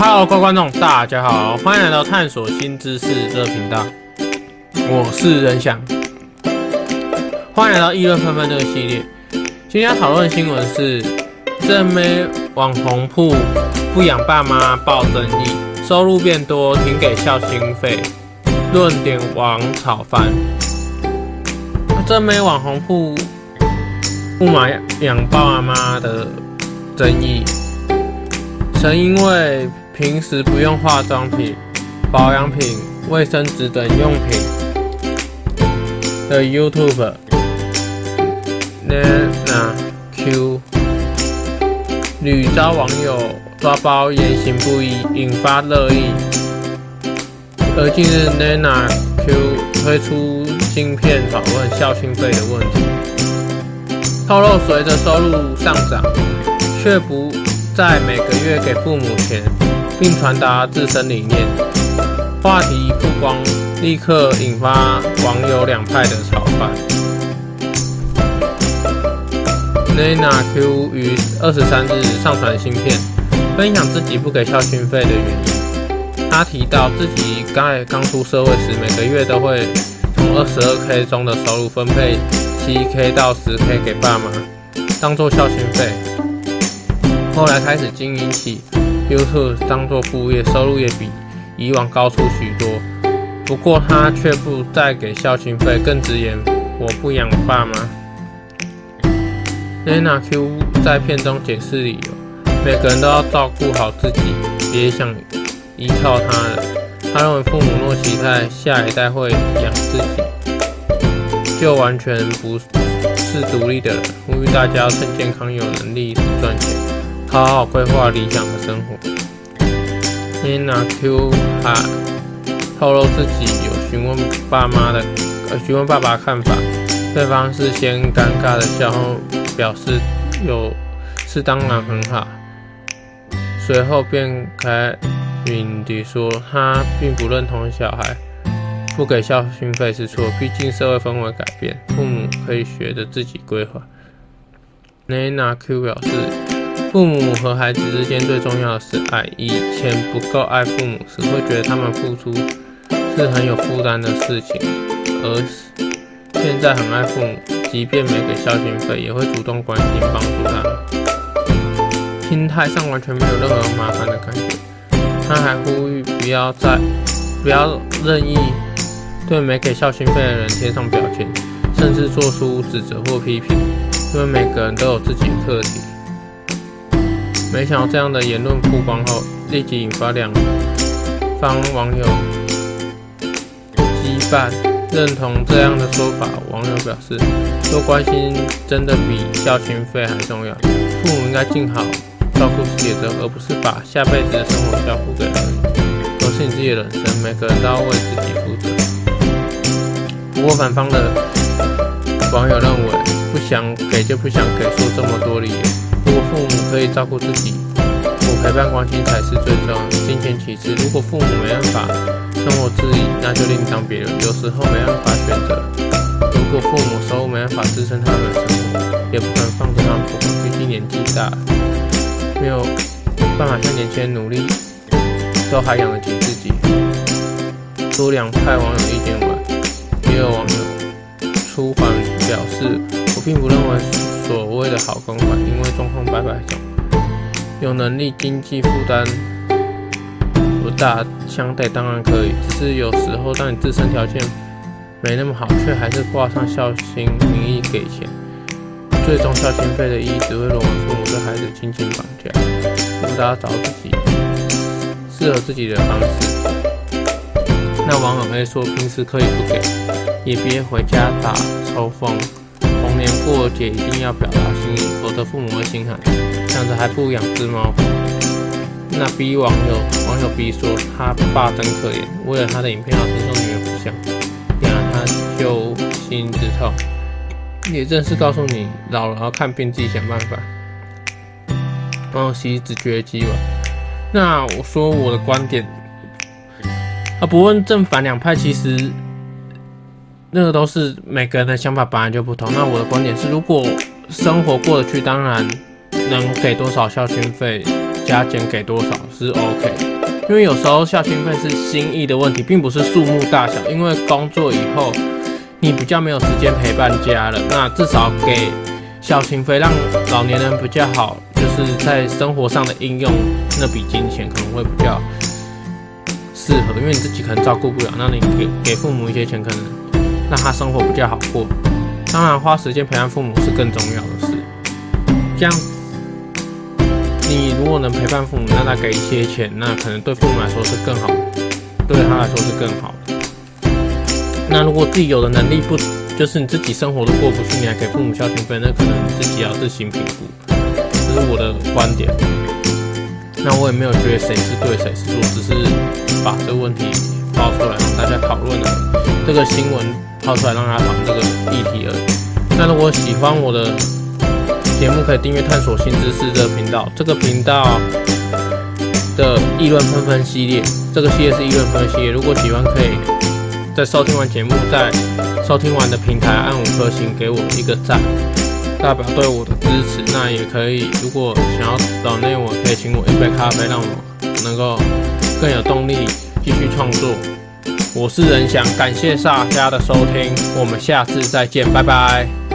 Hello，各位观众，大家好，欢迎来到探索新知识这个频道。我是仁翔，欢迎来到议论纷纷这个系列。今天要讨论的新闻是：正妹网红铺不养爸妈爆争议，收入变多停给孝心费，论点网炒翻。正妹网红铺不买养爸妈的争议，曾因为平时不用化妆品、保养品、卫生纸等用品的 YouTube Nana Q 屡遭网友抓包言行不一，引发热议。而近日 Nana Q 推出新片访问孝心费的问题，透露随着收入上涨，却不再每个月给父母钱。并传达自身理念，话题曝光，立刻引发网友两派的炒饭。Nana Q 于二十三日上传新片，分享自己不给孝心费的原因。他提到自己刚刚出社会时，每个月都会从二十二 K 中的收入分配七 K 到十 K 给爸妈，当做孝心费。后来开始经营起。YouTube 当做副业，收入也比以往高出许多。不过他却不再给孝心费，更直言：“我不养爸妈。” Nana Q 在片中解释理由：每个人都要照顾好自己，别想依靠他人。他认为父母若期待下一代会养自己，就完全不是独立的人。呼吁大家趁健康、有能力赚钱。好好规划理想的生活。Nina Q 还透露自己有询问爸妈的，呃，询问爸爸看法，对方是先尴尬的笑，后表示有是当然很好，随后便开明地说他并不认同小孩不给孝心费是错，毕竟社会氛围改变，父母可以学着自己规划。Nina Q 表示。父母和孩子之间最重要的是爱。以前不够爱父母时，会觉得他们付出是很有负担的事情，而现在很爱父母，即便没给孝心费，也会主动关心帮助他们。心态上完全没有任何麻烦的感觉。他还呼吁不要再不要任意对没给孝心费的人贴上标签，甚至做出指责或批评，因为每个人都有自己的课题。没想到这样的言论曝光后，立即引发两方网友羁绊。认同这样的说法，网友表示：多关心真的比孝心费还重要。父母应该尽好照顾自己的责任，而不是把下辈子的生活交付给儿女。都是你自己的人生，每个人都要为自己负责。不过反方的网友认为，不想给就不想给，说这么多理由。如果父母可以照顾自己，我陪伴关心才是最重要，金钱其次。如果父母没办法生活自理，那就另当别论。有时候没办法选择。如果父母收入没办法支撑他们的生活，也不能放着他们。毕竟年纪大，没有办法像年轻人努力，都还养得起自己。多两派网友意见外，也有网友出环表示，我并不认为。所谓的好公款，因为状况百百种，有能力经济负担不大，相对当然可以。只是有时候，当你自身条件没那么好，却还是挂上孝心名义给钱，最终孝心费的意义只会沦为父母对孩子亲情绑架。大家找自己适合自己的方式。那网友 A 说，平时可以不给，也别回家打抽风。逢年过节一定要表达心意，否则父母会心寒。想着还不如养只猫。那 B 网友网友 B 说，他爸真可怜，为了他的影片要承受女儿不孝，养了他就心之痛。也正是告诉你，老了要看病，自己想办法。然后 C 只觉得鸡歪。那我说我的观点，啊，不问正反两派，其实。那个都是每个人的想法本来就不同。那我的观点是，如果生活过得去，当然能给多少孝心费，加减给多少是 OK，因为有时候孝心费是心意的问题，并不是数目大小。因为工作以后你比较没有时间陪伴家人，那至少给孝心费，让老年人比较好，就是在生活上的应用那笔金钱可能会比较适合，因为你自己可能照顾不了，那你给给父母一些钱，可能让他生活比较好过。当然，花时间陪伴父母是更重要的事。这样，你如果能陪伴父母，让他给一些钱，那可能对父母来说是更好，对他来说是更好的。那如果自己有的能力不，就是你自己生活都过不去，你还给父母孝亲费，那可能你自己要自行评估。这是我的观点。那我也没有觉得谁是对谁是错，只是把这个问题抛出来让大家讨论了这个新闻。抛出来让大家讨论这个议题而已。那如果喜欢我的节目，可以订阅“探索新知识”这个频道。这个频道的议论纷纷系列，这个系列是议论纷纷系列。如果喜欢，可以在收听完节目，在收听完的平台按五颗星，给我一个赞，代表对我的支持。那也可以，如果想要找内我，可以请我一杯咖啡，让我能够更有动力继续创作。我是仁翔，感谢大家的收听，我们下次再见，拜拜。